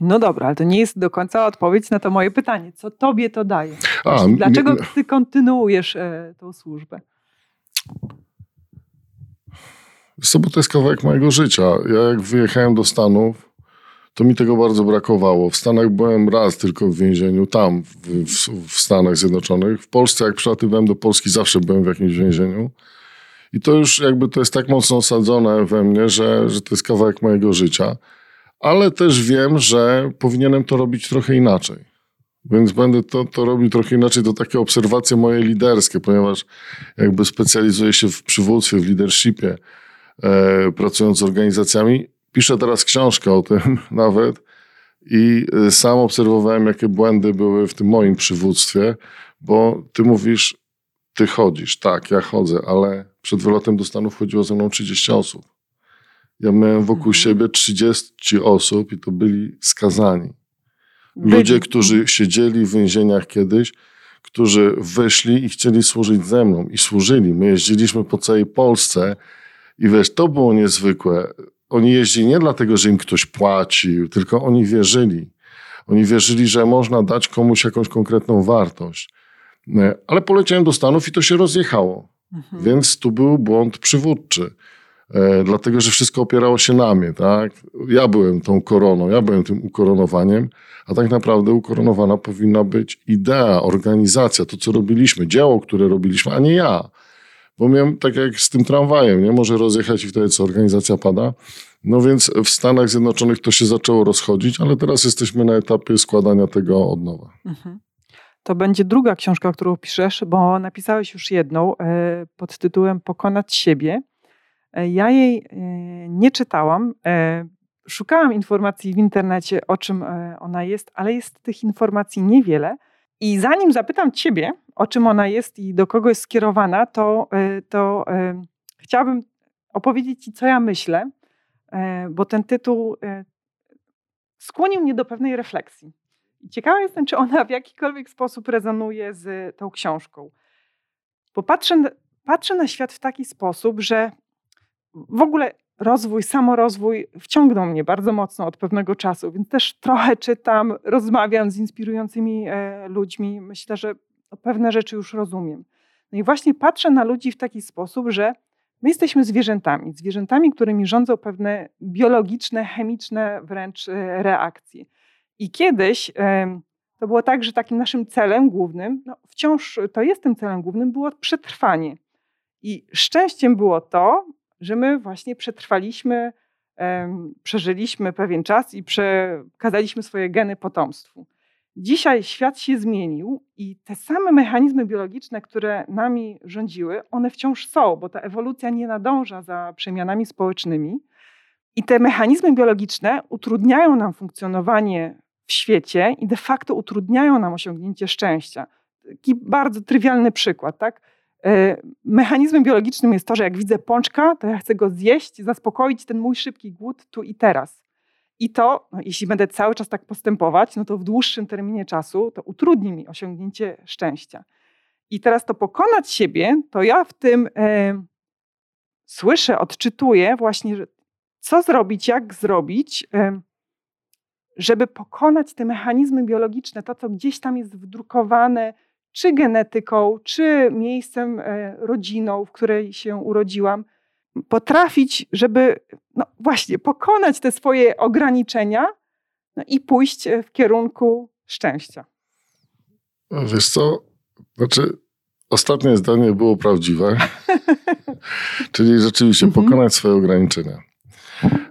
No dobra, ale to nie jest do końca odpowiedź na to moje pytanie. Co tobie to daje? A, Dlaczego ty kontynuujesz e, tą służbę? Wiesz bo to jest kawałek mojego życia. Ja jak wyjechałem do Stanów, to mi tego bardzo brakowało. W Stanach byłem raz tylko w więzieniu, tam, w, w, w Stanach Zjednoczonych. W Polsce, jak przylatywałem do Polski, zawsze byłem w jakimś więzieniu. I to już jakby to jest tak mocno osadzone we mnie, że, że to jest kawałek mojego życia ale też wiem, że powinienem to robić trochę inaczej. Więc będę to, to robił trochę inaczej. To takie obserwacje moje liderskie, ponieważ jakby specjalizuję się w przywództwie, w leadershipie, e, pracując z organizacjami. Piszę teraz książkę o tym [LAUGHS] nawet i e, sam obserwowałem, jakie błędy były w tym moim przywództwie, bo ty mówisz, ty chodzisz. Tak, ja chodzę, ale przed wylotem do Stanów chodziło ze mną 30 osób. Ja miałem wokół mhm. siebie 30 osób i to byli skazani. Ludzie, którzy siedzieli w więzieniach kiedyś, którzy wyszli i chcieli służyć ze mną i służyli. My jeździliśmy po całej Polsce i wiesz, to było niezwykłe. Oni jeździli nie dlatego, że im ktoś płacił, tylko oni wierzyli. Oni wierzyli, że można dać komuś jakąś konkretną wartość. E, ale poleciałem do Stanów i to się rozjechało. Mhm. Więc tu był błąd przywódczy. E, dlatego, że wszystko opierało się na mnie, tak? Ja byłem tą koroną, ja byłem tym ukoronowaniem, a tak naprawdę ukoronowana powinna być idea, organizacja, to co robiliśmy, dzieło, które robiliśmy, a nie ja. Bo miałem tak jak z tym tramwajem, nie może rozjechać i wtedy co, organizacja pada. No więc w Stanach Zjednoczonych to się zaczęło rozchodzić, ale teraz jesteśmy na etapie składania tego od nowa. Mhm. To będzie druga książka, którą piszesz, bo napisałeś już jedną e, pod tytułem Pokonać siebie. E, ja jej e, nie czytałam. Szukałam informacji w internecie, o czym ona jest, ale jest tych informacji niewiele. I zanim zapytam Ciebie, o czym ona jest i do kogo jest skierowana, to, to chciałabym opowiedzieć Ci, co ja myślę, bo ten tytuł skłonił mnie do pewnej refleksji. Ciekawa jestem, czy ona w jakikolwiek sposób rezonuje z tą książką. Bo patrzę, patrzę na świat w taki sposób, że w ogóle rozwój, samorozwój wciągnął mnie bardzo mocno od pewnego czasu, więc też trochę czytam, rozmawiam z inspirującymi e, ludźmi. Myślę, że pewne rzeczy już rozumiem. No i właśnie patrzę na ludzi w taki sposób, że my jesteśmy zwierzętami, zwierzętami, którymi rządzą pewne biologiczne, chemiczne wręcz e, reakcje. I kiedyś to było tak, że takim naszym celem głównym, no wciąż to jest tym celem głównym, było przetrwanie. I szczęściem było to, że my właśnie przetrwaliśmy, przeżyliśmy pewien czas i przekazaliśmy swoje geny potomstwu. Dzisiaj świat się zmienił i te same mechanizmy biologiczne, które nami rządziły, one wciąż są, bo ta ewolucja nie nadąża za przemianami społecznymi. I te mechanizmy biologiczne utrudniają nam funkcjonowanie w świecie i de facto utrudniają nam osiągnięcie szczęścia. Taki bardzo trywialny przykład, tak? E, mechanizmem biologicznym jest to, że jak widzę pączka, to ja chcę go zjeść, zaspokoić ten mój szybki głód tu i teraz. I to, no, jeśli będę cały czas tak postępować, no to w dłuższym terminie czasu to utrudni mi osiągnięcie szczęścia. I teraz to pokonać siebie, to ja w tym e, słyszę, odczytuję właśnie, co zrobić, jak zrobić, e, żeby pokonać te mechanizmy biologiczne, to co gdzieś tam jest wdrukowane, czy genetyką, czy miejscem, e, rodziną, w której się urodziłam, potrafić, żeby no właśnie pokonać te swoje ograniczenia no i pójść e, w kierunku szczęścia. Wiesz co, znaczy ostatnie zdanie było prawdziwe, [LAUGHS] czyli rzeczywiście mhm. pokonać swoje ograniczenia.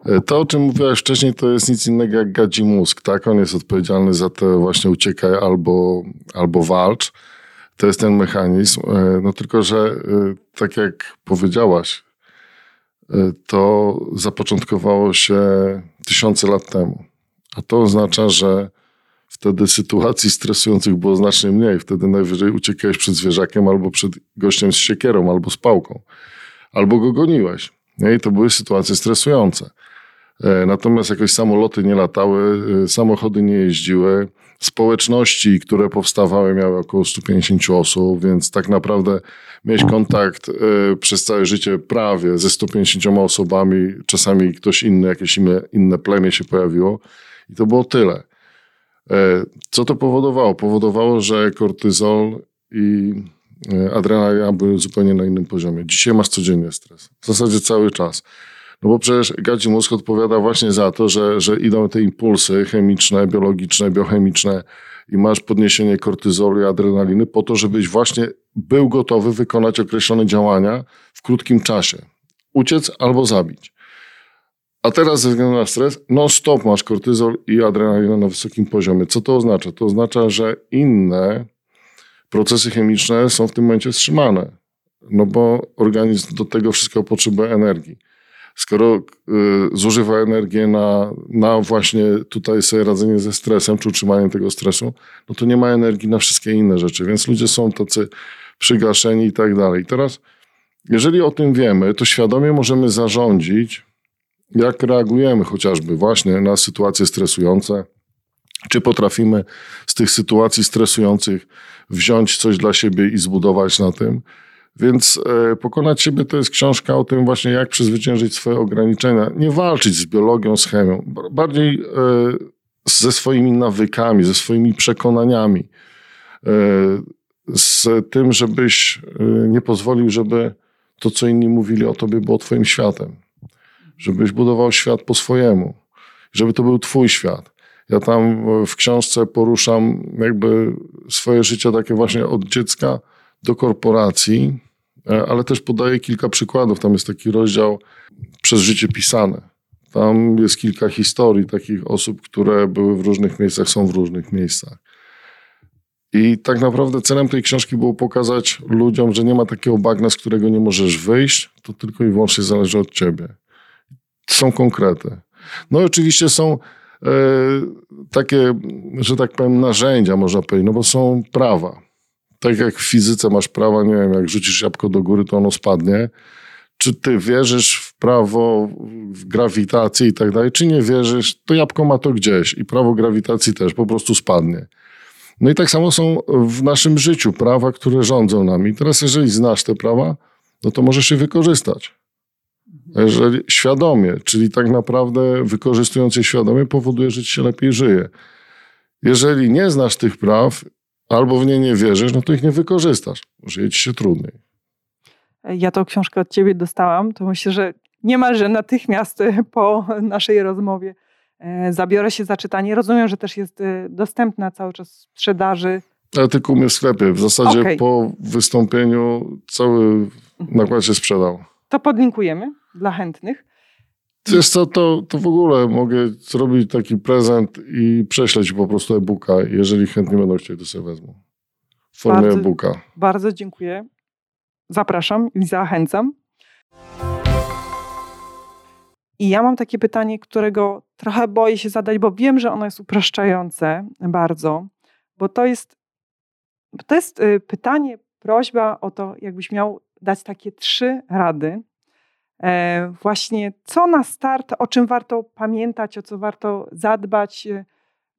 E, to, o czym mówiłaś wcześniej, to jest nic innego jak gadzi mózg, tak? On jest odpowiedzialny za te właśnie uciekaj albo, albo walcz. To jest ten mechanizm. E, no tylko, że e, tak jak powiedziałaś, to zapoczątkowało się tysiące lat temu. A to oznacza, że wtedy sytuacji stresujących było znacznie mniej. Wtedy najwyżej uciekałeś przed zwierzakiem albo przed gościem z siekierą albo z pałką. Albo go goniłeś. I to były sytuacje stresujące. E, natomiast jakoś samoloty nie latały, e, samochody nie jeździły. Społeczności, które powstawały, miały około 150 osób, więc tak naprawdę mieć kontakt e, przez całe życie prawie ze 150 osobami, czasami ktoś inny, jakieś inne, inne plemię się pojawiło i to było tyle. Co to powodowało? Powodowało, że kortyzol i adrenalina były zupełnie na innym poziomie. Dzisiaj masz codziennie stres. W zasadzie cały czas. No bo przecież gadzi mózg odpowiada właśnie za to, że, że idą te impulsy chemiczne, biologiczne, biochemiczne i masz podniesienie kortyzolu i adrenaliny po to, żebyś właśnie był gotowy wykonać określone działania w krótkim czasie. Uciec albo zabić. A teraz ze względu na stres, no stop, masz kortyzol i adrenalinę na wysokim poziomie. Co to oznacza? To oznacza, że inne procesy chemiczne są w tym momencie wstrzymane. No bo organizm do tego wszystkiego potrzebuje energii skoro y, zużywa energię na, na właśnie tutaj sobie radzenie ze stresem, czy utrzymanie tego stresu, no to nie ma energii na wszystkie inne rzeczy, więc ludzie są tacy przygaszeni i tak dalej. Teraz, jeżeli o tym wiemy, to świadomie możemy zarządzić, jak reagujemy chociażby właśnie na sytuacje stresujące, Czy potrafimy z tych sytuacji stresujących wziąć coś dla siebie i zbudować na tym? Więc e, Pokonać siebie to jest książka o tym właśnie, jak przezwyciężyć swoje ograniczenia. Nie walczyć z biologią, z chemią. Bardziej e, ze swoimi nawykami, ze swoimi przekonaniami. E, z tym, żebyś nie pozwolił, żeby to, co inni mówili o tobie, było twoim światem. Żebyś budował świat po swojemu. Żeby to był twój świat. Ja tam w książce poruszam jakby swoje życie takie właśnie od dziecka do korporacji, ale też podaję kilka przykładów. Tam jest taki rozdział przez życie pisane. Tam jest kilka historii takich osób, które były w różnych miejscach, są w różnych miejscach. I tak naprawdę celem tej książki było pokazać ludziom, że nie ma takiego bagna, z którego nie możesz wyjść, to tylko i wyłącznie zależy od ciebie. Są konkrety. No i oczywiście są e, takie, że tak powiem, narzędzia, można powiedzieć, no bo są prawa. Tak jak w fizyce masz prawa, nie wiem, jak rzucisz jabłko do góry, to ono spadnie. Czy ty wierzysz w prawo, w grawitację i tak dalej, czy nie wierzysz, to jabłko ma to gdzieś i prawo grawitacji też po prostu spadnie. No i tak samo są w naszym życiu prawa, które rządzą nami. Teraz, jeżeli znasz te prawa, no to możesz je wykorzystać. Jeżeli świadomie, czyli tak naprawdę wykorzystując je świadomie, powoduje, że ci się lepiej żyje. Jeżeli nie znasz tych praw albo w nie nie wierzysz, no to ich nie wykorzystasz. Żyje ci się trudniej. Ja tą książkę od ciebie dostałam, to myślę, że niemalże natychmiast po naszej rozmowie e, zabiorę się za czytanie. Rozumiem, że też jest e, dostępna cały czas w sprzedaży. Artykuł mnie w sklepie. W zasadzie okay. po wystąpieniu cały nakład się sprzedał. To podlinkujemy dla chętnych. Wiesz co, to, to w ogóle mogę zrobić taki prezent i prześleć po prostu e-booka. Jeżeli chętni będą chcieli, to sobie wezmą. W formie e-booka. Bardzo dziękuję. Zapraszam i zachęcam. I ja mam takie pytanie, którego trochę boję się zadać, bo wiem, że ono jest upraszczające bardzo, bo to jest, to jest y, pytanie, prośba o to, jakbyś miał dać takie trzy rady, właśnie co na start, o czym warto pamiętać, o co warto zadbać, e,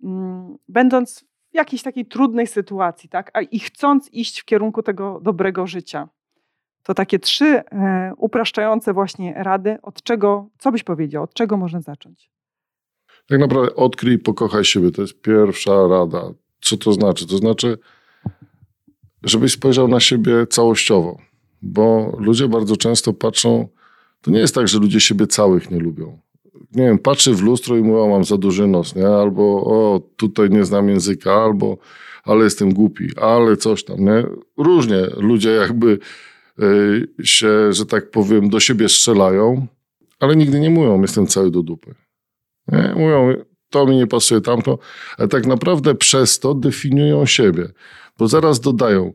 mm, będąc w jakiejś takiej trudnej sytuacji, tak? A i chcąc iść w kierunku tego dobrego życia. To takie trzy e, upraszczające właśnie rady, od czego, co byś powiedział, od czego można zacząć? Tak naprawdę odkryj i pokochaj siebie. To jest pierwsza rada. Co to znaczy? To znaczy, żebyś spojrzał na siebie całościowo bo ludzie bardzo często patrzą, to nie jest tak, że ludzie siebie całych nie lubią. Nie wiem, patrzy w lustro i mówią, mam za duży nos, nie? Albo, o, tutaj nie znam języka, albo, ale jestem głupi, ale coś tam, nie? Różnie ludzie jakby y, się, że tak powiem, do siebie strzelają, ale nigdy nie mówią, jestem cały do dupy. Nie? Mówią, to mi nie pasuje, tamto, ale tak naprawdę przez to definiują siebie, bo zaraz dodają,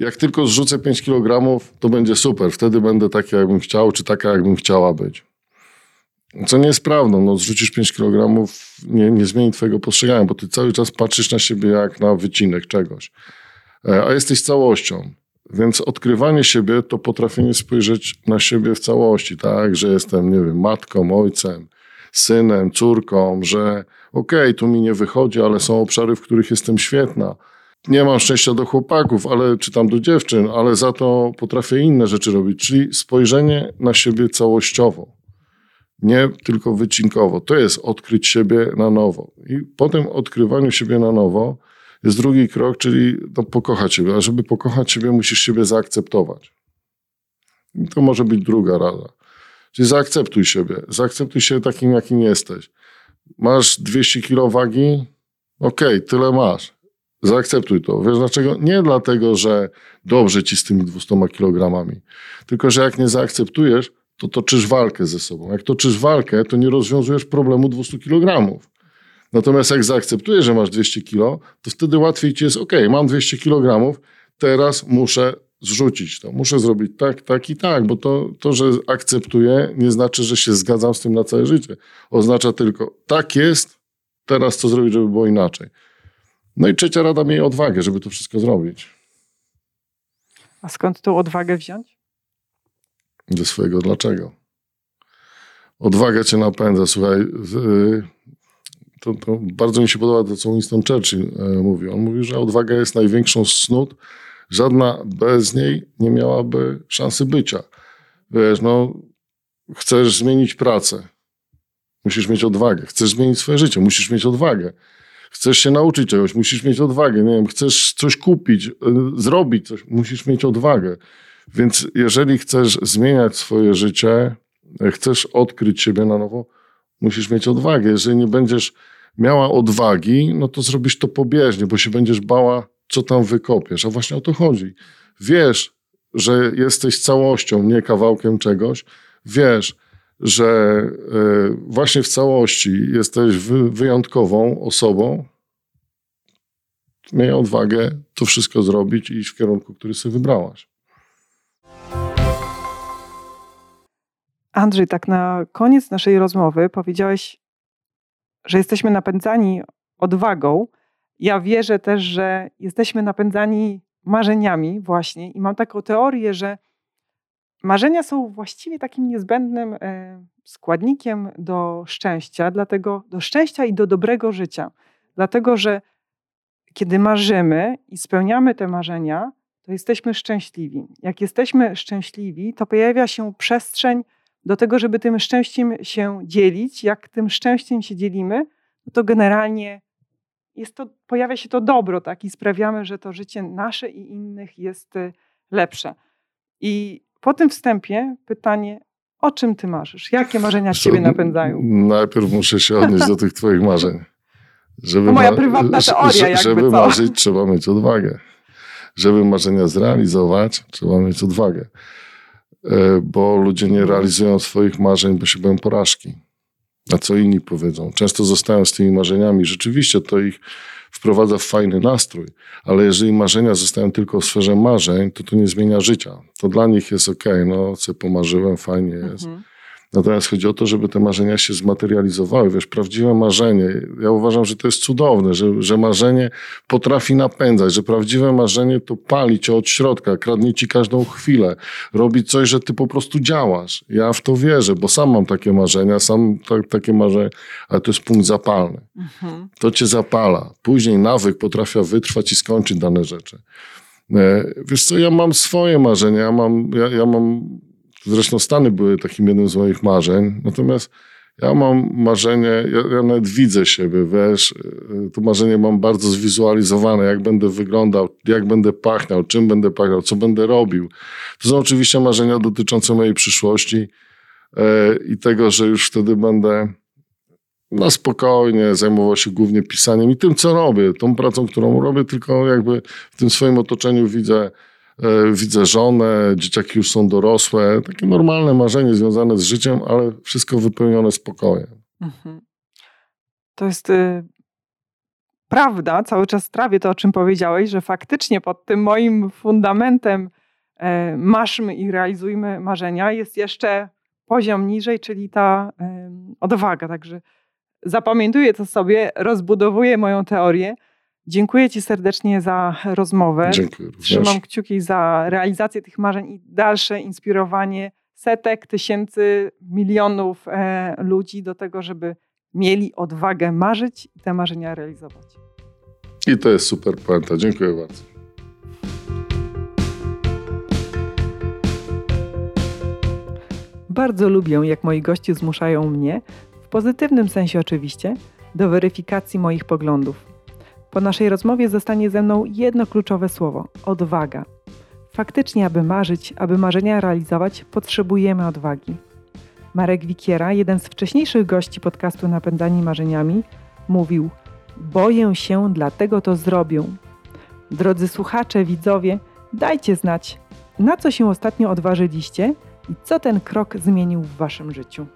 jak tylko zrzucę 5 kg, to będzie super. Wtedy będę taki, jakbym chciał, czy taka, jakbym chciała być. Co nie jest prawdą. No, zrzucisz 5 kg, nie, nie zmieni twojego postrzegania, bo ty cały czas patrzysz na siebie jak na wycinek czegoś. E, a jesteś całością. Więc odkrywanie siebie to potrafienie spojrzeć na siebie w całości, tak? Że jestem, nie wiem, matką, ojcem, synem, córką, że okej, okay, tu mi nie wychodzi, ale są obszary, w których jestem świetna nie mam szczęścia do chłopaków, ale czy tam do dziewczyn, ale za to potrafię inne rzeczy robić, czyli spojrzenie na siebie całościowo, nie tylko wycinkowo. To jest odkryć siebie na nowo. I po tym odkrywaniu siebie na nowo jest drugi krok, czyli no, pokochać siebie. A żeby pokochać siebie, musisz siebie zaakceptować. I to może być druga rada. Czyli zaakceptuj siebie. Zaakceptuj się takim, jakim jesteś. Masz 200 kg wagi? Okej, okay, tyle masz Zaakceptuj to. Wiesz dlaczego? Nie dlatego, że dobrze ci z tymi 200 kilogramami, tylko że jak nie zaakceptujesz, to toczysz walkę ze sobą. Jak toczysz walkę, to nie rozwiązujesz problemu 200 kilogramów. Natomiast jak zaakceptujesz, że masz 200 kilo, to wtedy łatwiej ci jest, ok, mam 200 kilogramów, teraz muszę zrzucić to. Muszę zrobić tak, tak i tak, bo to, to, że akceptuję, nie znaczy, że się zgadzam z tym na całe życie. Oznacza tylko, tak jest, teraz co zrobić, żeby było inaczej. No i trzecia rada, miej odwagę, żeby to wszystko zrobić. A skąd tą odwagę wziąć? Ze swojego dlaczego. Odwaga cię napędza. Słuchaj, to, to bardzo mi się podoba to, co Winston Churchill e, mówi. On mówi, że odwaga jest największą z cnót. Żadna bez niej nie miałaby szansy bycia. Wiesz, no, chcesz zmienić pracę. Musisz mieć odwagę. Chcesz zmienić swoje życie. Musisz mieć odwagę. Chcesz się nauczyć czegoś. Musisz mieć odwagę. Nie wiem, chcesz coś kupić, y, zrobić coś. Musisz mieć odwagę. Więc jeżeli chcesz zmieniać swoje życie, chcesz odkryć siebie na nowo, musisz mieć odwagę. Jeżeli nie będziesz miała odwagi, no to zrobisz to pobieżnie, bo się będziesz bała, co tam wykopiesz. A właśnie o to chodzi. Wiesz, że jesteś całością, nie kawałkiem czegoś. Wiesz, że e, właśnie w całości jesteś wyjątkową osobą. Miej odwagę to wszystko zrobić i iść w kierunku, który sobie wybrałaś. Andrzej, tak na koniec naszej rozmowy powiedziałeś, że jesteśmy napędzani odwagą. Ja wierzę też, że jesteśmy napędzani marzeniami, właśnie, i mam taką teorię, że marzenia są właściwie takim niezbędnym e, składnikiem do szczęścia, dlatego do szczęścia i do dobrego życia. Dlatego, że kiedy marzymy i spełniamy te marzenia, to jesteśmy szczęśliwi. Jak jesteśmy szczęśliwi, to pojawia się przestrzeń do tego, żeby tym szczęściem się dzielić. Jak tym szczęściem się dzielimy, no to generalnie jest to, pojawia się to dobro, tak? I sprawiamy, że to życie nasze i innych jest y, lepsze. I po tym wstępie pytanie, o czym ty marzysz? Jakie marzenia ciebie napędzają? Najpierw muszę się odnieść do tych twoich marzeń. Żeby to moja prywatna teoria, jakby Żeby co? marzyć, trzeba mieć odwagę. Żeby marzenia zrealizować, trzeba mieć odwagę. E, bo ludzie nie realizują swoich marzeń, bo się boją porażki. A co inni powiedzą? Często zostają z tymi marzeniami. Rzeczywiście to ich wprowadza w fajny nastrój, ale jeżeli marzenia zostają tylko w sferze marzeń, to to nie zmienia życia. To dla nich jest ok, no co pomarzyłem, fajnie jest. Mhm. Natomiast chodzi o to, żeby te marzenia się zmaterializowały. Wiesz, prawdziwe marzenie, ja uważam, że to jest cudowne, że, że marzenie potrafi napędzać, że prawdziwe marzenie to pali cię od środka, kradnie ci każdą chwilę, robi coś, że ty po prostu działasz. Ja w to wierzę, bo sam mam takie marzenia, sam tak, takie marzenia, ale to jest punkt zapalny. Mhm. To cię zapala. Później nawyk potrafi wytrwać i skończyć dane rzeczy. E, wiesz co, ja mam swoje marzenia, ja mam, ja, ja mam Zresztą Stany były takim jednym z moich marzeń. Natomiast ja mam marzenie, ja, ja nawet widzę siebie, wiesz, y, to marzenie mam bardzo zwizualizowane, jak będę wyglądał, jak będę pachniał, czym będę pachniał, co będę robił. To są oczywiście marzenia dotyczące mojej przyszłości e, i tego, że już wtedy będę na spokojnie zajmował się głównie pisaniem i tym, co robię, tą pracą, którą robię, tylko jakby w tym swoim otoczeniu widzę widzę żonę, dzieciaki już są dorosłe. Takie normalne marzenie związane z życiem, ale wszystko wypełnione spokojem. Mhm. To jest y, prawda, cały czas trawię to, o czym powiedziałeś, że faktycznie pod tym moim fundamentem e, maszmy i realizujmy marzenia jest jeszcze poziom niżej, czyli ta e, odwaga. Także zapamiętuję to sobie, rozbudowuję moją teorię. Dziękuję Ci serdecznie za rozmowę. Dziękuję. Trzymam kciuki za realizację tych marzeń i dalsze inspirowanie setek, tysięcy, milionów e, ludzi do tego, żeby mieli odwagę marzyć i te marzenia realizować. I to jest super puenta. Dziękuję bardzo. Bardzo lubię, jak moi goście zmuszają mnie, w pozytywnym sensie oczywiście, do weryfikacji moich poglądów. Po naszej rozmowie zostanie ze mną jedno kluczowe słowo odwaga. Faktycznie, aby marzyć, aby marzenia realizować, potrzebujemy odwagi. Marek Wikiera, jeden z wcześniejszych gości podcastu Napędzani Marzeniami, mówił: Boję się, dlatego to zrobię. Drodzy słuchacze, widzowie, dajcie znać, na co się ostatnio odważyliście i co ten krok zmienił w waszym życiu.